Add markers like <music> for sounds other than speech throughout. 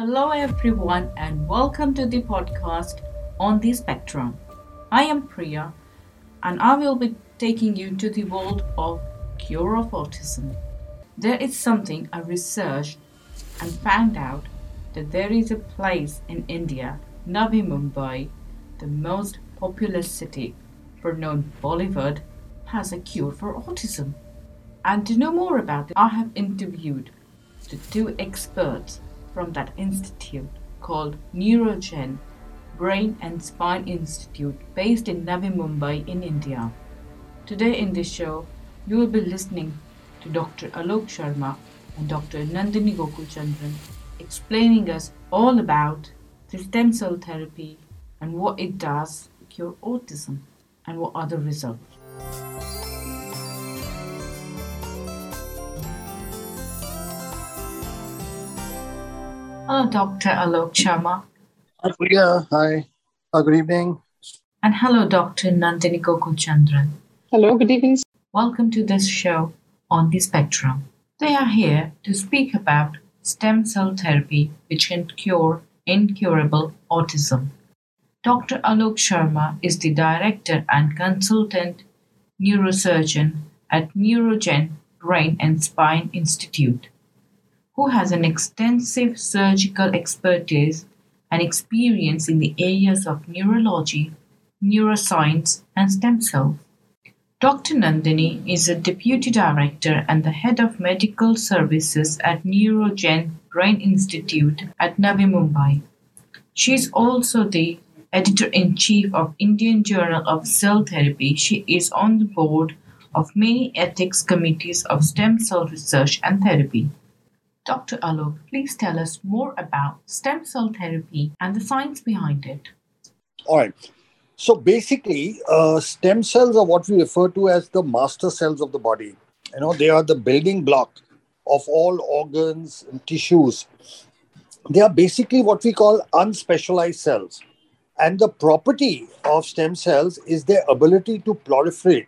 Hello, everyone, and welcome to the podcast on the spectrum. I am Priya, and I will be taking you to the world of cure of autism. There is something I researched and found out that there is a place in India, Navi Mumbai, the most populous city for known Bollywood, has a cure for autism. And to know more about it, I have interviewed the two experts from that institute called Neurogen Brain and Spine Institute based in Navi Mumbai in India. Today in this show, you will be listening to Dr. Alok Sharma and Dr. Nandini Gokulchandran explaining us all about the stem cell therapy and what it does cure autism and what are the results. Hello, Dr. Alok Sharma. Hi, Priya. Hi. Uh, good evening. And hello, Dr. Nandini Gokulchandran. Hello, good evening. Welcome to this show on the spectrum. They are here to speak about stem cell therapy, which can cure incurable autism. Dr. Alok Sharma is the director and consultant neurosurgeon at Neurogen Brain and Spine Institute who has an extensive surgical expertise and experience in the areas of neurology, neuroscience, and stem cells. Dr. Nandini is a deputy director and the head of medical services at Neurogen Brain Institute at Navi Mumbai. She is also the editor in chief of Indian Journal of Cell Therapy. She is on the board of many ethics committees of stem cell research and therapy. Dr. Alok, please tell us more about stem cell therapy and the science behind it. All right. So basically, uh, stem cells are what we refer to as the master cells of the body. You know, they are the building block of all organs and tissues. They are basically what we call unspecialized cells. And the property of stem cells is their ability to proliferate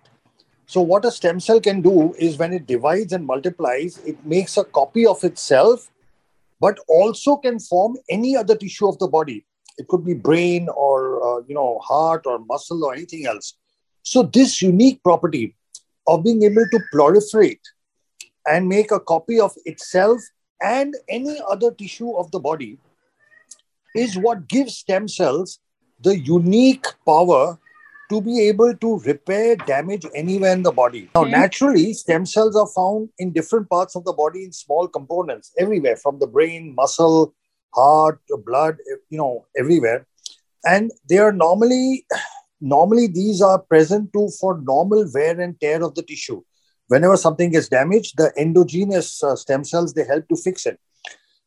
so, what a stem cell can do is when it divides and multiplies, it makes a copy of itself, but also can form any other tissue of the body. It could be brain or uh, you know heart or muscle or anything else. So, this unique property of being able to proliferate and make a copy of itself and any other tissue of the body is what gives stem cells the unique power to be able to repair damage anywhere in the body. Now, naturally, stem cells are found in different parts of the body in small components, everywhere from the brain, muscle, heart, blood, you know, everywhere. And they are normally, normally these are present to for normal wear and tear of the tissue. Whenever something gets damaged, the endogenous uh, stem cells they help to fix it.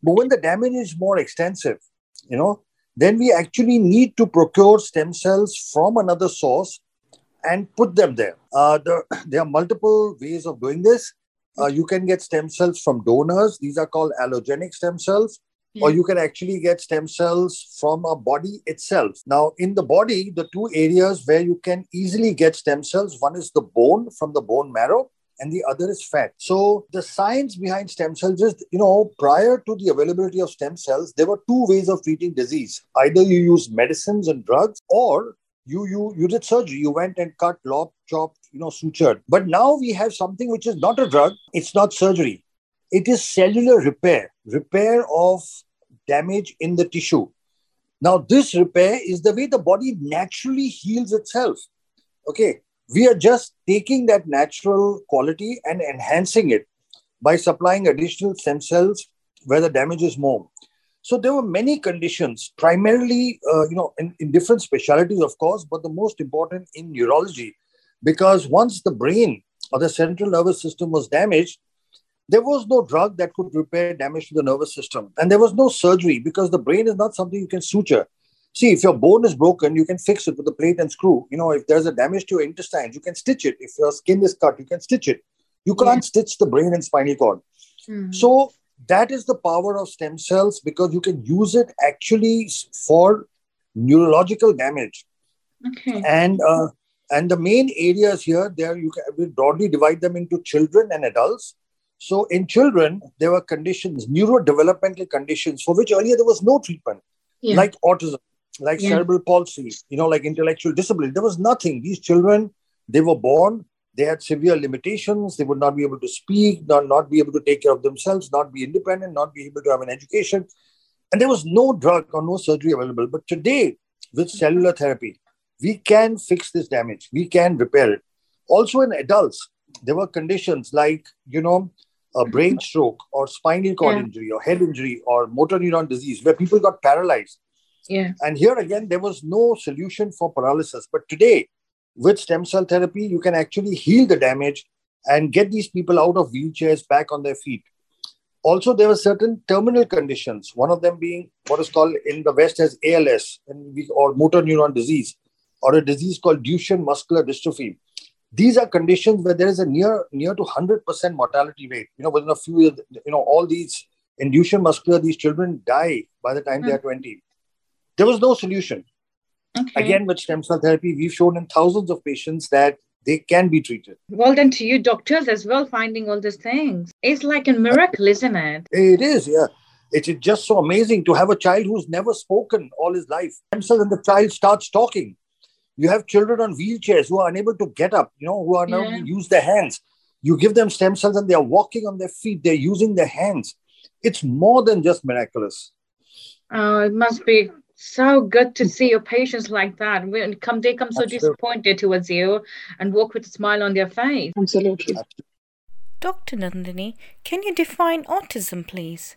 But when the damage is more extensive, you know, then we actually need to procure stem cells from another source and put them there. Uh, the, <clears throat> there are multiple ways of doing this. Uh, you can get stem cells from donors, these are called allogenic stem cells. Or you can actually get stem cells from a body itself. Now, in the body, the two areas where you can easily get stem cells one is the bone from the bone marrow, and the other is fat. So the science behind stem cells is, you know, prior to the availability of stem cells, there were two ways of treating disease. Either you use medicines and drugs, or you you you did surgery. You went and cut, lopped, chopped, you know, sutured. But now we have something which is not a drug. It's not surgery. It is cellular repair, repair of damage in the tissue. Now, this repair is the way the body naturally heals itself. Okay, we are just taking that natural quality and enhancing it by supplying additional stem cells where the damage is more. So there were many conditions, primarily, uh, you know, in, in different specialties, of course, but the most important in neurology, because once the brain or the central nervous system was damaged, there was no drug that could repair damage to the nervous system. And there was no surgery because the brain is not something you can suture. See, if your bone is broken, you can fix it with a plate and screw. You know, if there's a damage to your intestines, you can stitch it. If your skin is cut, you can stitch it. You can't yeah. stitch the brain and spinal cord. Mm-hmm. So that is the power of stem cells because you can use it actually for neurological damage. Okay. And uh, and the main areas here, there you can we broadly divide them into children and adults. So in children, there were conditions, neurodevelopmental conditions for which earlier there was no treatment, Yeah. like autism, like Yeah. cerebral palsy, you know, like intellectual disability. There was nothing. These children, they were born, they had severe limitations. They would not be able to speak, not, not be able to take care of themselves, not be independent, not be able to have an education. And there was no drug or no surgery available. But today, with mm-hmm. cellular therapy, we can fix this damage. We can repair it. Also, in adults, there were conditions like, you know, a brain mm-hmm. stroke or spinal cord Yeah. injury or head injury or motor neuron disease where people got paralyzed. Yeah. And here again, there was no solution for paralysis. But today, with stem cell therapy, you can actually heal the damage and get these people out of wheelchairs back on their feet. Also, there were certain terminal conditions, one of them being what is called in the West as ALS or motor neuron disease, or a disease called Duchenne muscular dystrophy. These are conditions where there is a near near to 100% mortality rate. You know, within a few years, you know, all these in Duchenne muscular, these children die by the time they are hmm. 20. There was no solution. Okay. Again, with stem cell therapy, we've shown in thousands of patients that they can be treated. Well done to you, doctors, as well, finding all these things. It's like a miracle, isn't it? It is, yeah. It's just so amazing to have a child who's never spoken all his life. Stem cell and the child starts talking. You have children on wheelchairs who are unable to get up, you know, who are unable Yeah. to use their hands. You give them stem cells and they are walking on their feet, they're using their hands. It's more than just miraculous. Oh, it must be so good to see your patients like that. When come, they come so Absolutely. disappointed towards you and walk with a smile on their face. Absolutely. Dr. Nandini, can you define autism, please?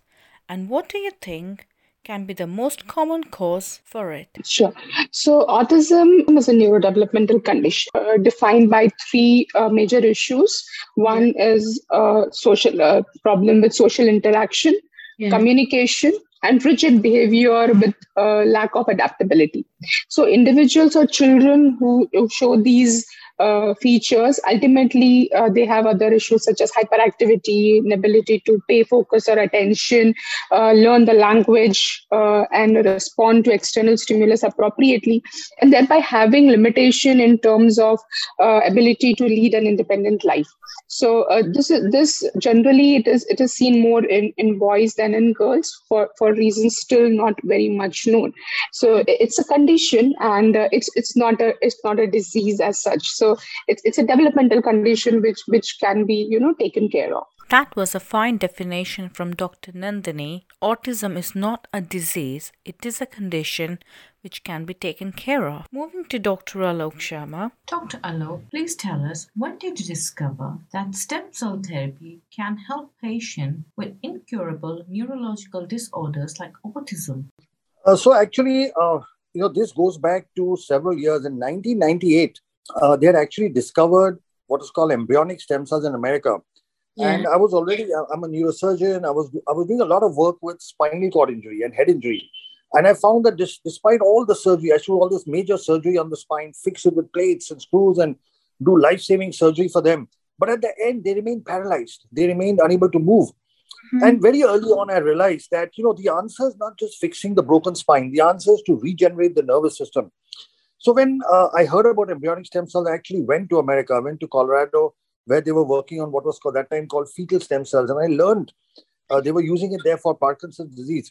And what do you think can be the most common cause for it? Sure. So, autism is a neurodevelopmental condition uh, defined by three uh, major issues. One is uh, social uh, problem with social interaction, Yeah. communication, and rigid behavior with lack of adaptability. So, individuals or children who, show these uh, features ultimately uh, they have other issues such as hyperactivity, inability to pay focus or attention, uh, learn the language, uh, and respond to external stimulus appropriately, and thereby having limitation in terms of uh, ability to lead an independent life. So this is this generally it is it is seen more in, in boys than in girls for for reasons still not very much known. So it's a condition and uh, it's it's not a it's not a disease as such. So it's it's a developmental condition which which can be you know taken care of. That was a fine definition from Dr. Nandini. Autism is not a disease, it is a condition which can be taken care of. Moving to Dr. Alok Sharma. Dr. Alok, please tell us when did you discover that stem cell therapy can help patients with incurable neurological disorders like autism? Uh, so actually, uh, you know, this goes back to several years. In 1998, uh, they had actually discovered what is called embryonic stem cells in America. And I was already, I'm a neurosurgeon. I was, I was doing a lot of work with spinal cord injury and head injury. And I found that this, despite all the surgery, I do all this major surgery on the spine, fix it with plates and screws and do life-saving surgery for them. But at the end, they remained paralyzed. They remained unable to move. And very early on, I realized that, you know, the answer is not just fixing the broken spine. The answer is to regenerate the nervous system. So when uh, I heard about embryonic stem cells, I actually went to America, I went to Colorado, where they were working on what was called that time called fetal stem cells. And I learned uh, they were using it there for Parkinson's disease.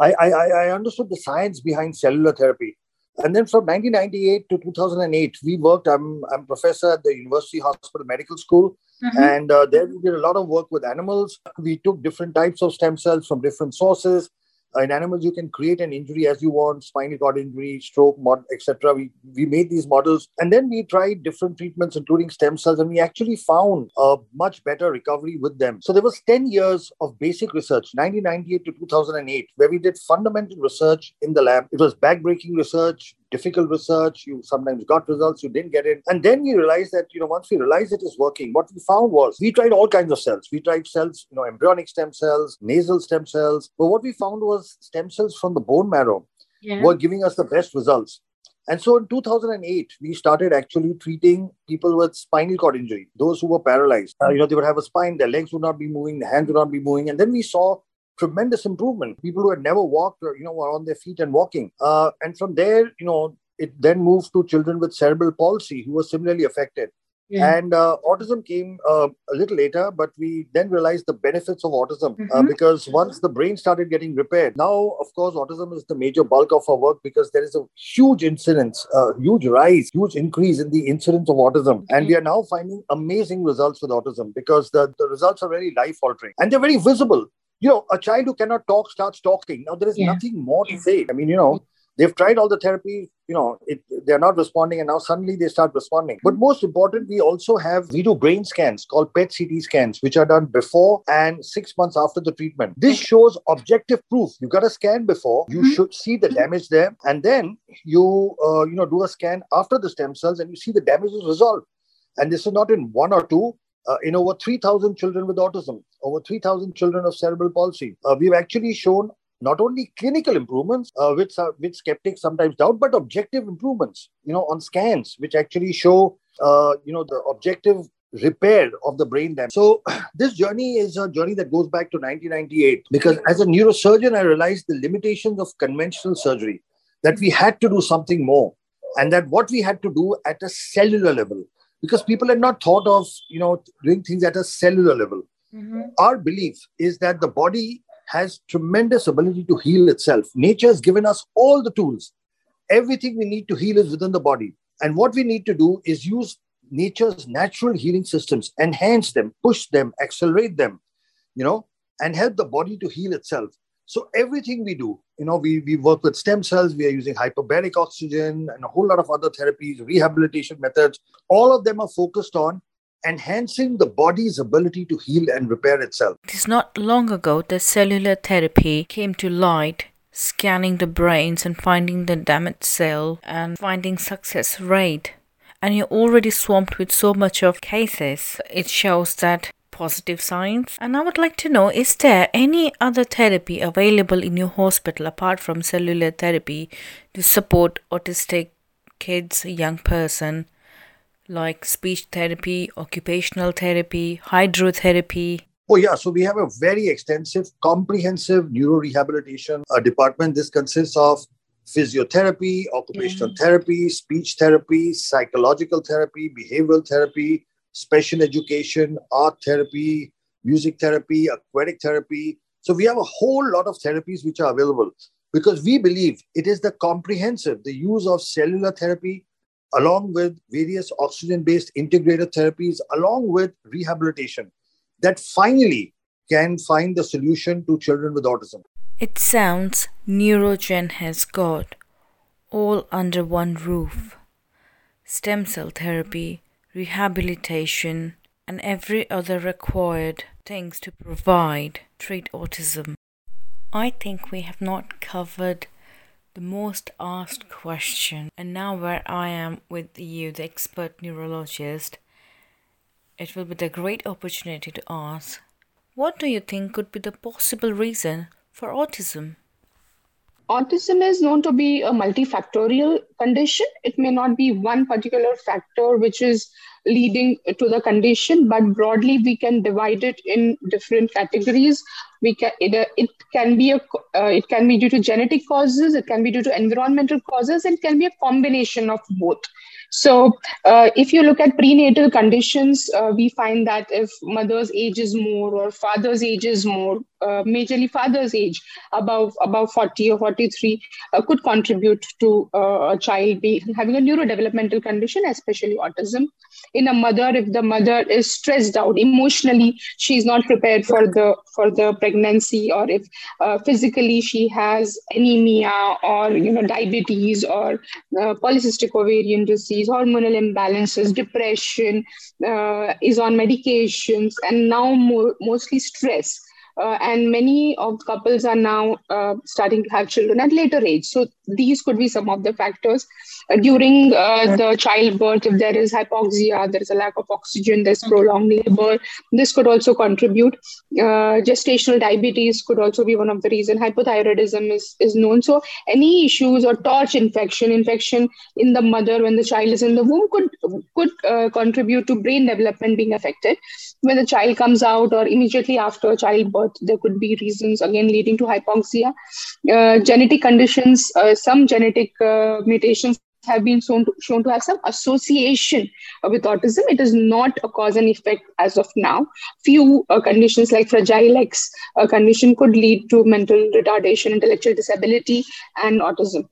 I, I, I understood the science behind cellular therapy. And then from 1998 to 2008, we worked. I'm, I'm professor at the University Hospital Medical School. Mhm. And uh, there we did a lot of work with animals. We took different types of stem cells from different sources. In animals, you can create an injury as you want, spinal cord injury, stroke, mod, etc. We, we made these models. And then we tried different treatments, including stem cells, and we actually found a much better recovery with them. So there was 10 years of basic research, 1998 to 2008, where we did fundamental research in the lab. It was backbreaking research, difficult research. You sometimes got results, you didn't get it. And then we realized that, you know, once we realized it is working, what we found was we tried all kinds of cells. We tried cells, you know, embryonic stem cells, nasal stem cells. But what we found was stem cells from the bone marrow Yeah. were giving us the best results. And so in 2008, we started actually treating people with spinal cord injury, those who were paralyzed. Uh, you know, they would have a spine, their legs would not be moving, their hands would not be moving. And then we saw tremendous improvement. People who had never walked or, you know, were on their feet and walking. Uh, and from there, you know, it then moved to children with cerebral palsy who were similarly affected. Yeah. And uh, autism came uh, a little later, but we then realized the benefits of autism uh, mm-hmm. uh, because once the brain started getting repaired, now, of course, autism is the major bulk of our work because there is a huge incidence, a huge rise, huge increase in the incidence of autism. Okay. And we are now finding amazing results with autism because the, the results are very life altering and they're very visible. You know, a child who cannot talk starts talking. Now, there is yeah. nothing more to say. I mean, you know, they've tried all the therapy you know it, they're not responding and now suddenly they start responding but most important we also have we do brain scans called pet ct scans which are done before and six months after the treatment this shows objective proof you got a scan before you mm-hmm. should see the damage there and then you uh, you know do a scan after the stem cells and you see the damage is resolved and this is not in one or two uh, in over 3,000 children with autism, over 3,000 children of cerebral palsy. Uh, we've actually shown not only clinical improvements, uh, which which skeptics sometimes doubt, but objective improvements, you know, on scans, which actually show, uh, you know, the objective repair of the brain damage. So <clears throat> this journey is a journey that goes back to 1998 because as a neurosurgeon, I realized the limitations of conventional surgery, that we had to do something more and that what we had to do at a cellular level because people had not thought of, you know, doing things at a cellular level. Mm-hmm. Our belief is that the body has tremendous ability to heal itself. Nature has given us all the tools. Everything we need to heal is within the body. And what we need to do is use nature's natural healing systems, enhance them, push them, accelerate them, you know, and help the body to heal itself. So everything we do, you know, we, we work with stem cells, we are using hyperbaric oxygen and a whole lot of other therapies, rehabilitation methods. All of them are focused on enhancing the body's ability to heal and repair itself. It is not long ago that cellular therapy came to light, scanning the brains and finding the damaged cell and finding success rate. And you're already swamped with so much of cases. It shows that positive signs. And I would like to know is there any other therapy available in your hospital apart from cellular therapy to support autistic kids, young person like speech therapy, occupational therapy, hydrotherapy? Oh, yeah. So we have a very extensive, comprehensive neurorehabilitation uh, department. This consists of physiotherapy, occupational mm. therapy, speech therapy, psychological therapy, behavioral therapy, special education, art therapy, music therapy, aquatic therapy. So we have a whole lot of therapies which are available because we believe it is the comprehensive, the use of cellular therapy, along with various oxygen based integrated therapies, along with rehabilitation, that finally can find the solution to children with autism. It sounds Neurogen has got all under one roof stem cell therapy, rehabilitation, and every other required things to provide treat autism. I think we have not covered the most asked question, and now where I am with you, the expert neurologist, it will be the great opportunity to ask what do you think could be the possible reason for autism? Autism is known to be a multifactorial condition. It may not be one particular factor which is leading to the condition, but broadly we can divide it in different categories. We can it, it can be a uh, it can be due to genetic causes, it can be due to environmental causes, it can be a combination of both. So, uh, if you look at prenatal conditions, uh, we find that if mother's age is more or father's age is more, uh, majorly father's age above above 40 or 43 uh, could contribute to uh, a child be, having a neurodevelopmental condition, especially autism. In a mother, if the mother is stressed out emotionally, she's not prepared for the for the pregnancy, or if uh, physically she has anemia or you know diabetes or polycystic ovarian disease hormonal imbalances, depression, uh, is on medications, and now more, mostly stress. Uh, and many of couples are now uh, starting to have children at later age. So these could be some of the factors. Uh, during uh, the childbirth, if there is hypoxia, there is a lack of oxygen, there's prolonged labor, this could also contribute. Uh, gestational diabetes could also be one of the reasons. Hypothyroidism is, is known. So any issues or torch infection, infection in the mother when the child is in the womb could, could uh, contribute to brain development being affected. When the child comes out or immediately after childbirth, there could be reasons again leading to hypoxia. Uh, genetic conditions, uh, some genetic uh, mutations have been shown to, shown to have some association uh, with autism. It is not a cause and effect as of now. Few uh, conditions like Fragile X a condition could lead to mental retardation, intellectual disability, and autism.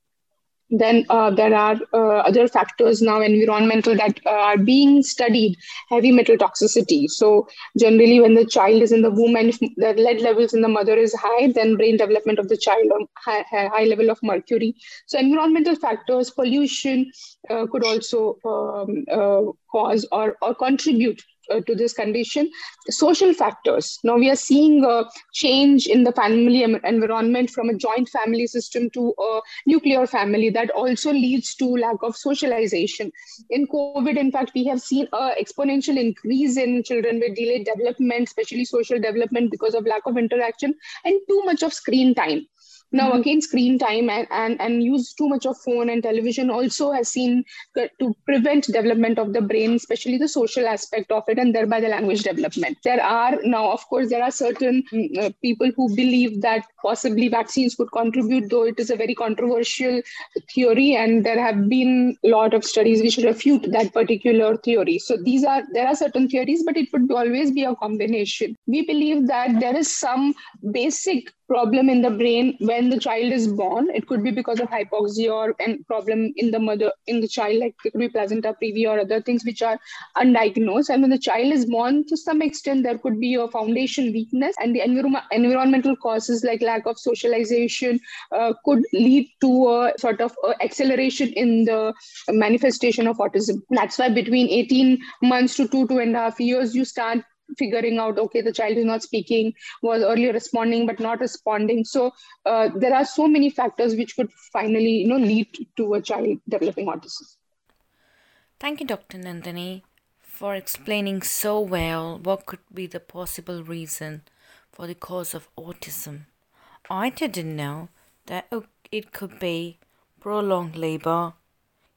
Then uh, there are uh, other factors now, environmental, that uh, are being studied. Heavy metal toxicity. So generally, when the child is in the womb and if the lead levels in the mother is high, then brain development of the child on high, high level of mercury. So environmental factors, pollution uh, could also um, uh, cause or, or contribute Uh, to this condition social factors. Now we are seeing a change in the family environment from a joint family system to a nuclear family. That also leads to lack of socialization. In covid in fact we have seen an exponential increase in children with delayed development especially social development because of lack of interaction and too much of screen time now mm-hmm. again screen time and, and and use too much of phone and television also has seen to prevent development of the brain especially the social aspect of it and thereby the language development. There are now of course there are certain mm, uh, people who believe that possibly vaccines could contribute though it is a very controversial theory and there have been a lot of studies which refute that particular theory. So these are there are certain theories but it would always be a combination. We believe that there is some basic problem in the brain when the child is born. It could be because of hypoxia or and problem in the mother, in the child, like it could be placenta previa or other things which are undiagnosed. And when the child is born, to some extent, there could be a foundation weakness, and the envir- environmental causes like lack of socialization uh, could lead to a sort of a acceleration in the manifestation of autism. That's why between 18 months to two, two and a half years, you start figuring out okay the child is not speaking was earlier responding but not responding. So uh, there are so many factors which could finally you know lead to a child developing autism. Thank you dr nandini for explaining so well what could be the possible reason for the cause of autism. I didn't know that it could be prolonged labor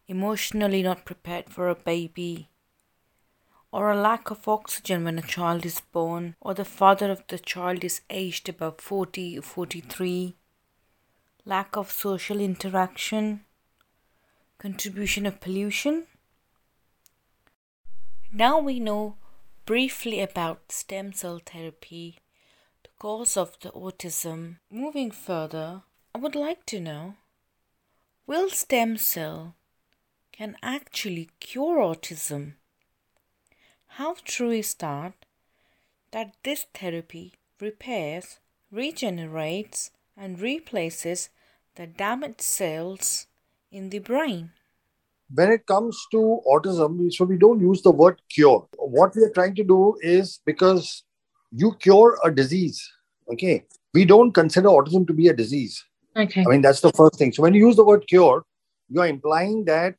emotionally not prepared for a baby or a lack of oxygen when a child is born, or the father of the child is aged above 40 or 43, lack of social interaction, contribution of pollution. Now we know briefly about stem cell therapy, the cause of the autism. Moving further, I would like to know will stem cell can actually cure autism? How true is that? That this therapy repairs, regenerates, and replaces the damaged cells in the brain. When it comes to autism, so we don't use the word cure. What we are trying to do is because you cure a disease, okay? We don't consider autism to be a disease. Okay. I mean, that's the first thing. So when you use the word cure, you are implying that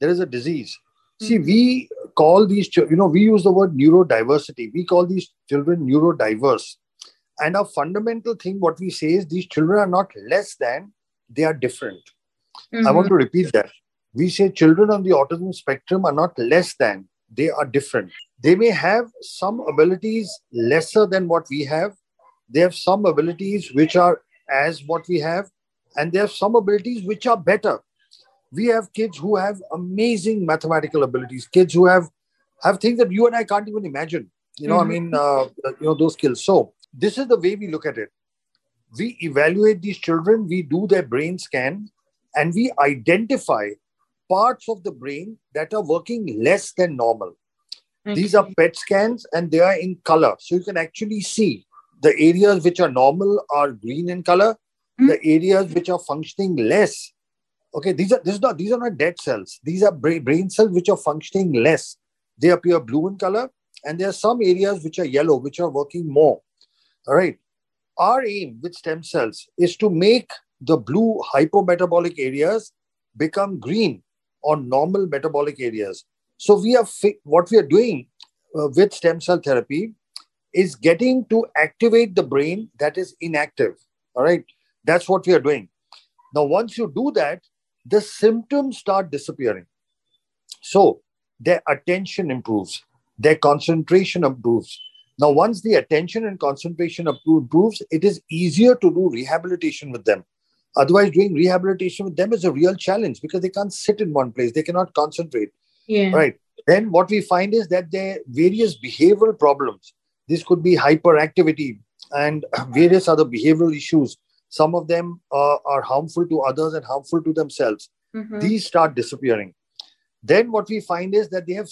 there is a disease. See, we call these, you know, we use the word neurodiversity. We call these children neurodiverse. And our fundamental thing, what we say is these children are not less than, they are different. Mm-hmm. I want mm-hmm. to repeat that. We say children on the autism spectrum are not less than, they are different. They may have some abilities lesser than what we have. They have some abilities which are as what we have, and they have some abilities which are better we have kids who have amazing mathematical abilities, kids who have have things that you and I can't even imagine. You know, mm-hmm. I mean, uh, you know, those skills. So this is the way we look at it. We evaluate these children, we do their brain scan, and we identify parts of the brain that are working less than normal. Okay. These are PET scans and they are in color. So you can actually see the areas which are normal are green in color. Mm-hmm. The areas which are functioning less Okay, these are these are not these are not dead cells. These are brain, brain cells which are functioning less. They appear blue in color, and there are some areas which are yellow, which are working more. All right. Our aim with stem cells is to make the blue hypometabolic areas become green or normal metabolic areas. So we are fi- what we are doing uh, with stem cell therapy is getting to activate the brain that is inactive. All right, that's what we are doing. Now, once you do that, the symptoms start disappearing. So their attention improves, their concentration improves. Now, once the attention and concentration improves, it is easier to do rehabilitation with them. Otherwise, doing rehabilitation with them is a real challenge because they can't sit in one place, they cannot concentrate. Yeah. Right. Then what we find is that there are various behavioral problems. This could be hyperactivity and <clears throat> various other behavioral issues. Some of them uh, are harmful to others and harmful to themselves. Mhm. These start disappearing. Then what we find is that they have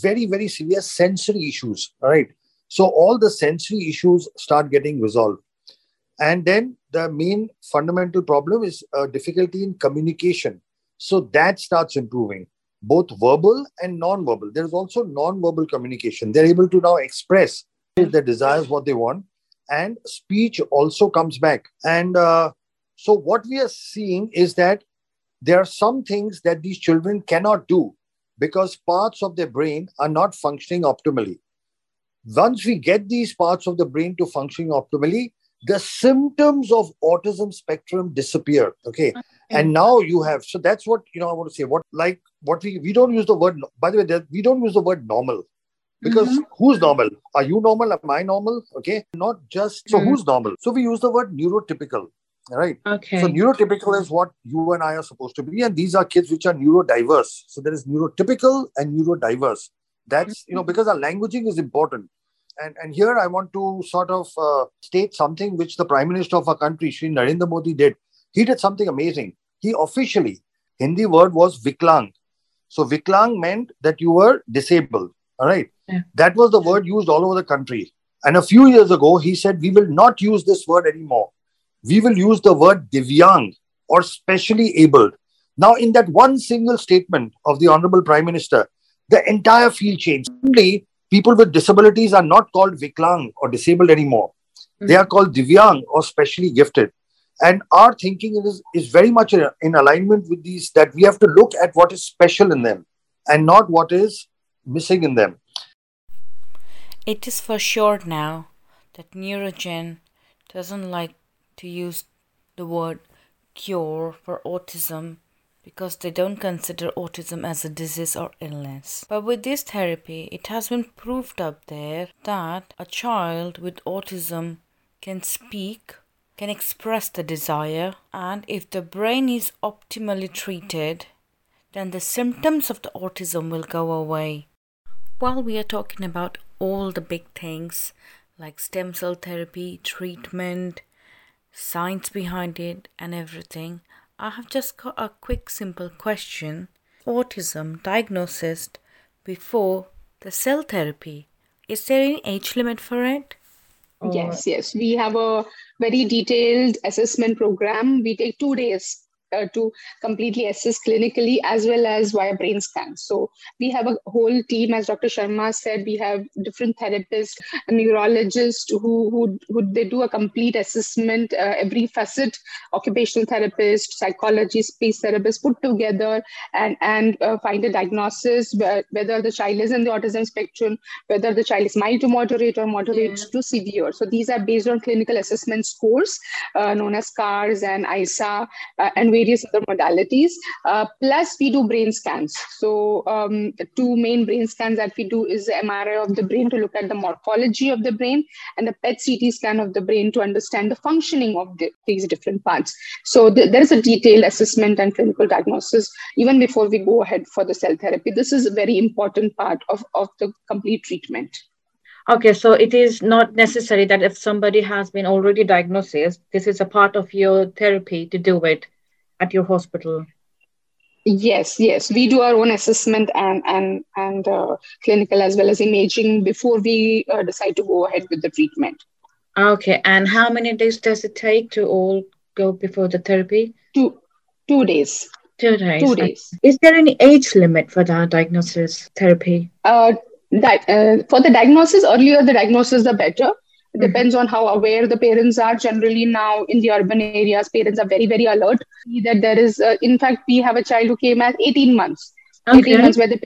very, very severe sensory issues. All right. So all the sensory issues start getting resolved. And then the main fundamental problem is uh, difficulty in communication. So that starts improving, both verbal and non-verbal. There is also non-verbal communication. They're able to now express their desires, what they want, and speech also comes back. And uh, so what we are seeing is that there are some things that these children cannot do because parts of their brain are not functioning optimally. Once we get these parts of the brain to functioning optimally, the symptoms of autism spectrum disappear. Okay. And now you have, so that's what, you know, I want to say, what, like, what we, we don't use the word, by the way, we don't use the word normal because who's normal? Are you normal? Am I normal? Okay. Not just, so Mhm. who's normal? So we use the word neurotypical, right? Okay. So neurotypical is what you and I are supposed to be, and these are kids which are neurodiverse. So there is neurotypical and neurodiverse. That's you know because our languaging is important, and and here I want to sort of uh, state something which the Prime Minister of our country, Sri Narendra Modi, did. He did something amazing. He officially Hindi word was Viklang. So Viklang meant that you were disabled. All right, Yeah. that was the word used all over the country. And a few years ago, he said we will not use this word anymore we will use the word divyang or specially abled. Now, in that one single statement of the Honorable Prime Minister, the entire field changed. Suddenly, people with disabilities are not called Viklang or disabled anymore. Hmm. They are called Divyang or specially gifted. And our thinking is, is very much in in alignment with these that we have to look at what is special in them and not what is missing in them. It is for sure now that Neurogen doesn't like to use the word cure for autism because they don't consider autism as a disease or illness. But with this therapy, it has been proved up there that a child with autism can speak, can express the desire, and if the brain is optimally treated, then the symptoms of the autism will go away. While we are talking about all the big things like stem cell therapy, treatment, science behind it, and everything, I have just got a quick, simple question. Autism diagnosed before the cell therapy. Is there any age limit for it? Yes, yes. We have a very detailed assessment program. We take two days uh, to completely assess clinically as well as via brain scan. So we have a whole team, as Dr. Sharma said, we have different therapists, neurologists who, who, who they do a complete assessment, uh, every facet, occupational therapist, psychologist, speech therapist put together and, and uh, find a diagnosis whether the child is in the autism spectrum, whether the child is mild to moderate or moderate Yeah. to severe. So these are based on clinical assessment scores uh, known as CARS and ISA uh, and various other modalities. Uh, plus, we do brain scans. So um, two main brain scans that we do is the MRI of the brain to look at the morphology of the brain and the PET CT scan of the brain to understand the functioning of the, these different parts. So th- there is a detailed assessment and clinical diagnosis even before we go ahead for the cell therapy. This is a very important part of, of the complete treatment. Okay, so it is not necessary that if somebody has been already diagnosed, this is a part of your therapy to do it at your hospital. Yes, yes, we do our own assessment and and and uh, clinical as well as imaging before we uh, decide to go ahead with the treatment. Okay, and how many days does it take to all go before the therapy? Two two days. Two days. Two days. Is there any age limit for the diagnosis therapy? Uh, that uh, for the diagnosis earlier the diagnosis the better. It depends on how aware the parents are. Generally, now in the urban areas, parents are very very alert. That there is, uh, in fact, we have a child who came at 18 months. 18 months where the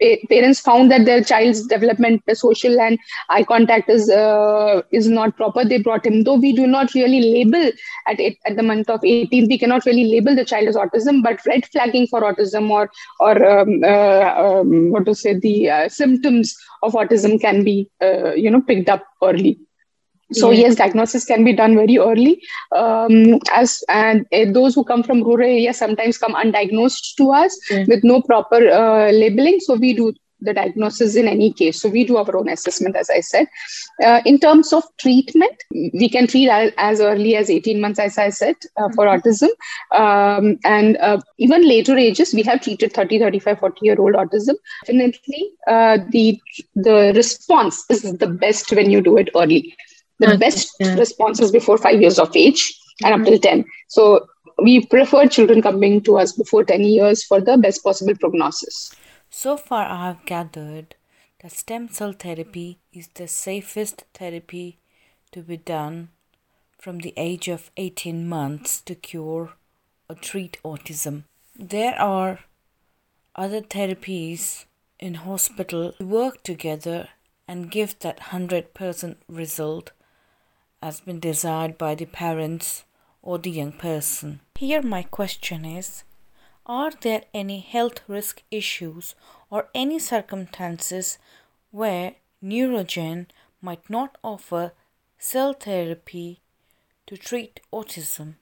pa- parents found that their child's development the social and eye contact is uh, is not proper they brought him though we do not really label at it at the month of 18 we cannot really label the child as autism but red flagging for autism or or um, uh, um, what to say the uh, symptoms of autism can be uh, you know picked up early so Yeah. yes diagnosis can be done very early. Um, as and uh, those who come from rural areas sometimes come undiagnosed to us with no proper uh, labeling. So we do the diagnosis in any case. So we do our own assessment as i said. Uh, in terms of treatment we can treat as, as early as 18 months as i said uh, for autism. Um, and uh, even later ages we have treated 30 35 40 year old autism. Definitely uh, the the response is the best when you do it early the best yeah. response is before 5 years of age and up mm-hmm. till 10 so we prefer children coming to us before 10 years for the best possible prognosis. So far, I have gathered that stem cell therapy is the safest therapy to be done from the age of 18 months to cure or treat autism. There are other therapies in hospital. Work together and give that 100% result has been desired by the parents or the young person. Here, my question is Are there any health risk issues or any circumstances where Neurogen might not offer cell therapy to treat autism?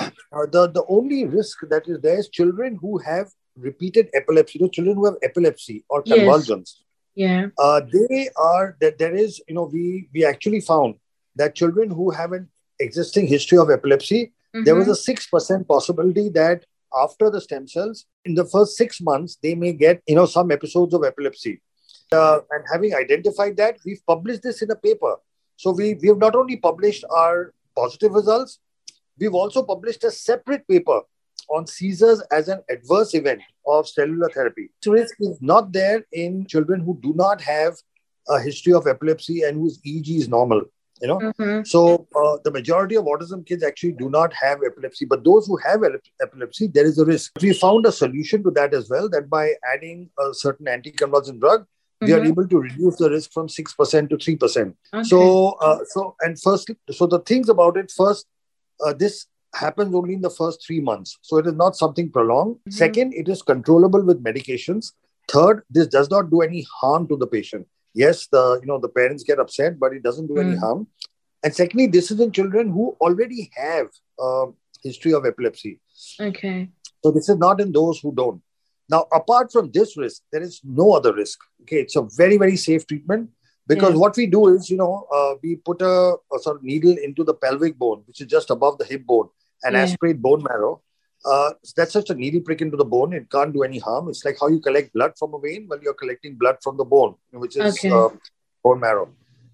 Uh, the the only risk that is there is children who have repeated epilepsy. You know, children who have epilepsy or Yes. convulsions. Yeah. Uh, they are that there is you know we we actually found that children who have an existing history of epilepsy, there was a six percent possibility that after the stem cells in the first six months they may get you know some episodes of epilepsy. Uh, and having identified that, we've published this in a paper. So we we have not only published our positive results, we've also published a separate paper on seizures as an adverse event of cellular therapy. So risk is not there in children who do not have a history of epilepsy and whose EEG is normal. You know, Mhm. so uh, the majority of autism kids actually do not have epilepsy, but those who have ep- epilepsy, there is a risk. We found a solution to that as well. That by adding a certain anticonvulsant drug, we are Mhm. able to reduce the risk from six percent to three percent. Okay. So, uh, so and first, so the things about it first, uh, this happens only in the first three months. So it is not something prolonged. Mhm. Second, it is controllable with medications. Third, this does not do any harm to the patient. Yes, the you know the parents get upset, but it doesn't do any Mm. harm. And secondly, this is in children who already have a history of epilepsy. okay. So this is not in those who don't. Now, apart from this risk, there is no other risk. Okay, it's a very very safe treatment because Yeah. what we do is, you know, uh, we put a, a sort of needle into the pelvic bone, which is just above the hip bone, and Yeah. aspirate bone marrow. Uh, that's just a needle prick into the bone. It can't do any harm. It's like how you collect blood from a vein. Well, you're collecting blood from the bone, which is Okay. uh, bone marrow.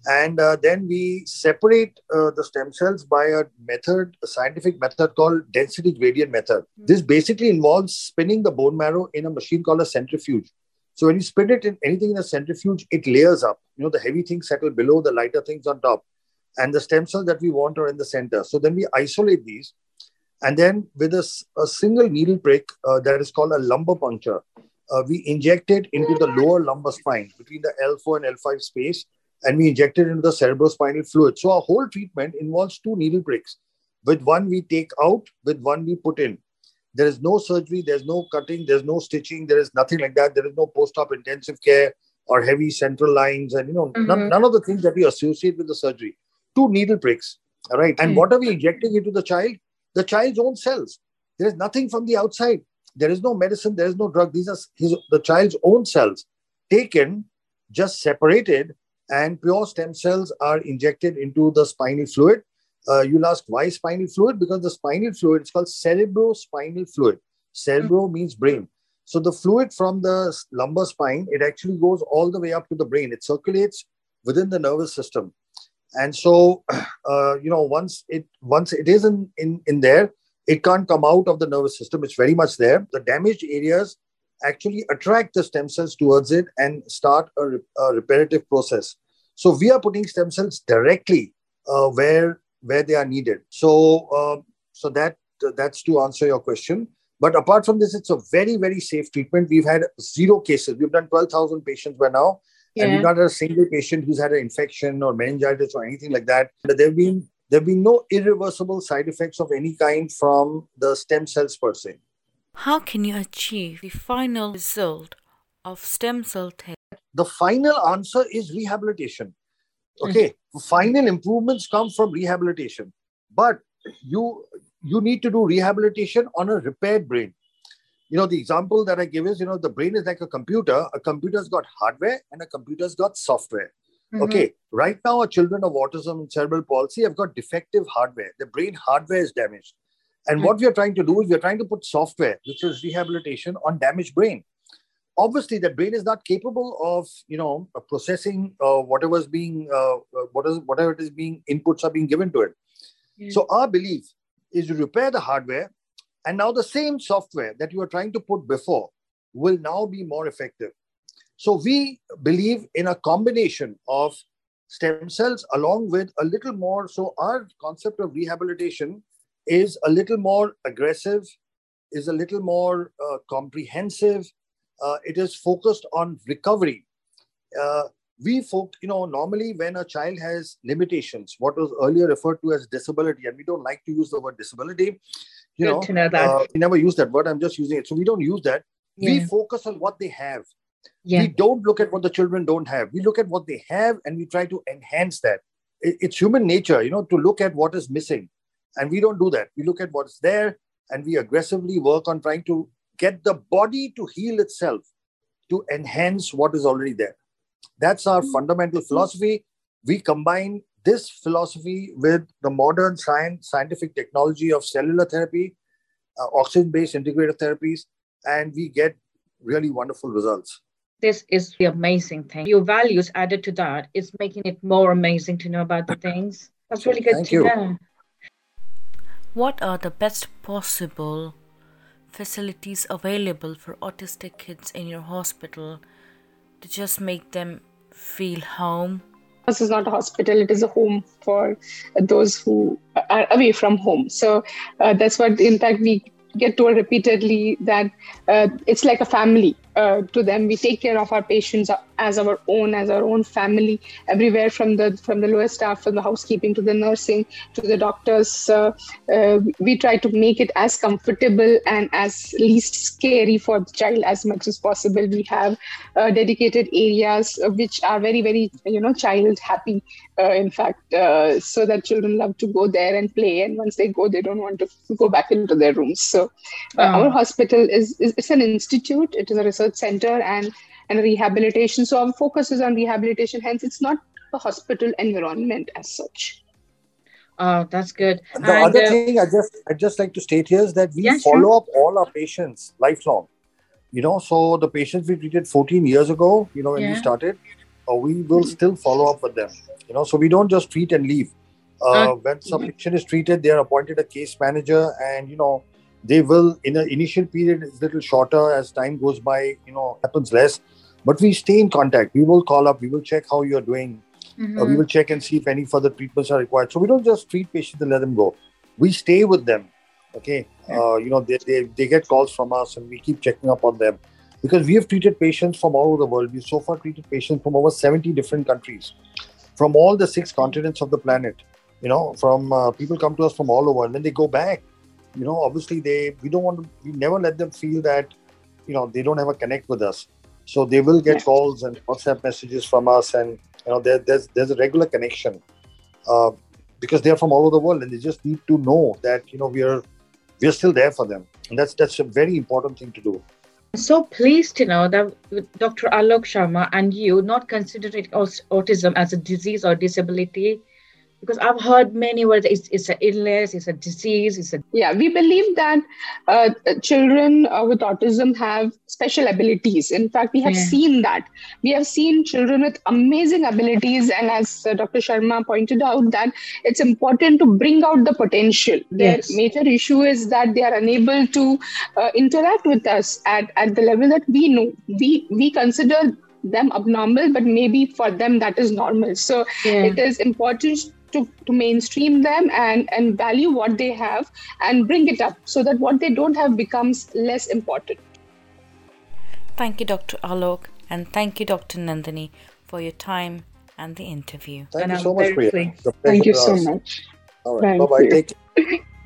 And uh, then we separate uh, the stem cells by a method, a scientific method called density gradient method. This basically involves spinning the bone marrow in a machine called a centrifuge. So when you spin it in anything in a centrifuge, it layers up. You know, the heavy things settle below, the lighter things on top. And the stem cells that we want are in the center. So then we isolate these. And then with a single needle prick uh, that is called a lumbar puncture, uh, we inject it into the lower lumbar spine between the L4 and L5 space, and we inject it into the cerebrospinal fluid. So our whole treatment involves two needle pricks. With one we take out, with one we put in. There is no surgery, there's no cutting, there's no stitching, there is nothing like that. There is no post-op intensive care or heavy central lines, and you know, none, Mhm. none of the things that we associate with the surgery. Two needle pricks. All right. And Okay. what are we injecting into the child? The child's own cells. There is nothing from the outside. There is no medicine, there is no drug. These are his, the child's own cells taken, just separated, and pure stem cells are injected into the spinal fluid. Uh, you'll ask why spinal fluid? Because the spinal fluid is called cerebrospinal fluid. Cerebro means brain. So the fluid from the lumbar spine, it actually goes all the way up to the brain. It circulates within the nervous system. And so, <clears throat> uh, you know, once it once it is in, in in there, it can't come out of the nervous system. It's very much there. The damaged areas actually attract the stem cells towards it and start a, re- a reparative process. So we are putting stem cells directly uh, where where they are needed. So uh, so that that's to answer your question. But apart from this, it's a very very safe treatment. We've had zero cases. We've done twelve thousand patients by now, and we've Yeah. not had a single patient who's had an infection or meningitis or anything like that. But there've been there've been no irreversible side effects of any kind from the stem cells per se. How can you achieve the final result of stem cell therapy? the final answer is rehabilitation. Mm. Okay, final improvements come from rehabilitation, but you you need to do rehabilitation on a repaired brain. You know, the example that I give is, you know, the brain is like a computer. A computer's got hardware and a computer's got software. Mhm. Okay, right now, our children of autism and cerebral palsy have got defective hardware. The brain hardware is damaged. And Mm. what we are trying to do is we are trying to put software, which is rehabilitation, on damaged brain. Obviously, the brain is not capable of, you know, processing uh, whatever is being, uh, uh, what is whatever it is being inputs are being given to it. Yeah. So our belief is to repair the hardware, and now the same software that you were trying to put before will now be more effective. So we believe in a combination of stem cells along with a little more. So our concept of rehabilitation is a little more aggressive, is a little more uh, comprehensive. Uh, it is focused on recovery. Uh, we folk, you know, normally when a child has limitations, what was earlier referred to as disability, and we don't like to use the word disability, you Good know, to know that. uh, we never use that word. I'm just using it. So we don't use that. We focus on what they have. yeah. We don't look at what the children don't have. We look at what they have and we try to enhance that. It's human nature, you know, to look at what is missing. And we don't do that. We look at what's there and we aggressively work on trying to get the body to heal itself to enhance what is already there. That's our fundamental philosophy. We combine this philosophy with the modern science, scientific technology of cellular therapy, uh, oxygen based integrative therapies, and we get really wonderful results. this is the amazing thing. Your values added to that is making it more amazing to know about the things. That's really good Thank to you. know. What are the best possible facilities available for autistic kids in your hospital to just make them feel home? This is not a hospital, it is a home for those who are away from home. So uh, that's what, in fact, we get told repeatedly that uh, it's like a family uh, to them. We take care of our patients as our own, as our own family, everywhere from the from the lowest staff, from the housekeeping to the nursing to the doctors. Uh, uh, we try to make it as comfortable and as least scary for the child as much as possible. We have uh, dedicated areas uh, which are very very you know child happy uh, in fact uh, so that children love to go there and play and once they go they don't want to go back into their rooms so Oh. our hospital is, is it's an institute it is a research center and and rehabilitation so our focus is on rehabilitation hence it's not a hospital environment as such Oh, that's good. The And, other uh, thing I just I just like to state here is that we Yeah, sure. follow up all our patients lifelong. You know, so the patients we treated 14 years ago, you know, when we started, uh, we will still follow up with them. You know, so we don't just treat and leave. Uh, Uh, when some patient is treated, they are appointed a case manager, and you know, they will in the initial period is little shorter as time goes by. You know, happens less, but we stay in contact. We will call up. We will check how you're doing. Uh, we mhm. will check and see if any further treatments are required. So we don't just treat patients and let them go. We stay with them. Okay. Uh, you know, they, they, they get calls from us and we keep checking up on them because we have treated patients from all over the world. We've so far treated patients from over 70 different countries, from all the six continents of the planet. You know, from uh, people come to us from all over and then they go back. You know, obviously they, we don't want to, we never let them feel that, you know, they don't have a connect with us. So they will get Yeah. calls and WhatsApp messages from us and you know there, there's there's a regular connection uh, because they're from all over the world and they just need to know that you know we are we're still there for them and that's that's a very important thing to do I'm so pleased to know that Dr. Alok Sharma and you not considering autism as a disease or disability, because I've heard many words. It's, it's an illness, it's a disease, it's a yeah we believe that uh, children uh, with autism have special abilities in fact we have Yeah. seen that we have seen children with amazing abilities and as uh, dr sharma pointed out that it's important to bring out the potential their Yes. major issue is that they are unable to uh, interact with us at, at the level that we know we we consider them abnormal but maybe for them that is normal so yeah. it is important to, to mainstream them and, and value what they have and bring it up so that what they don't have becomes less important. Thank you, Dr. Alok, and thank you, Dr. Nandini, for your time and the interview. thank And you I'm so much very for your pleased. Thank you so was. much. all right bye bye take care <laughs>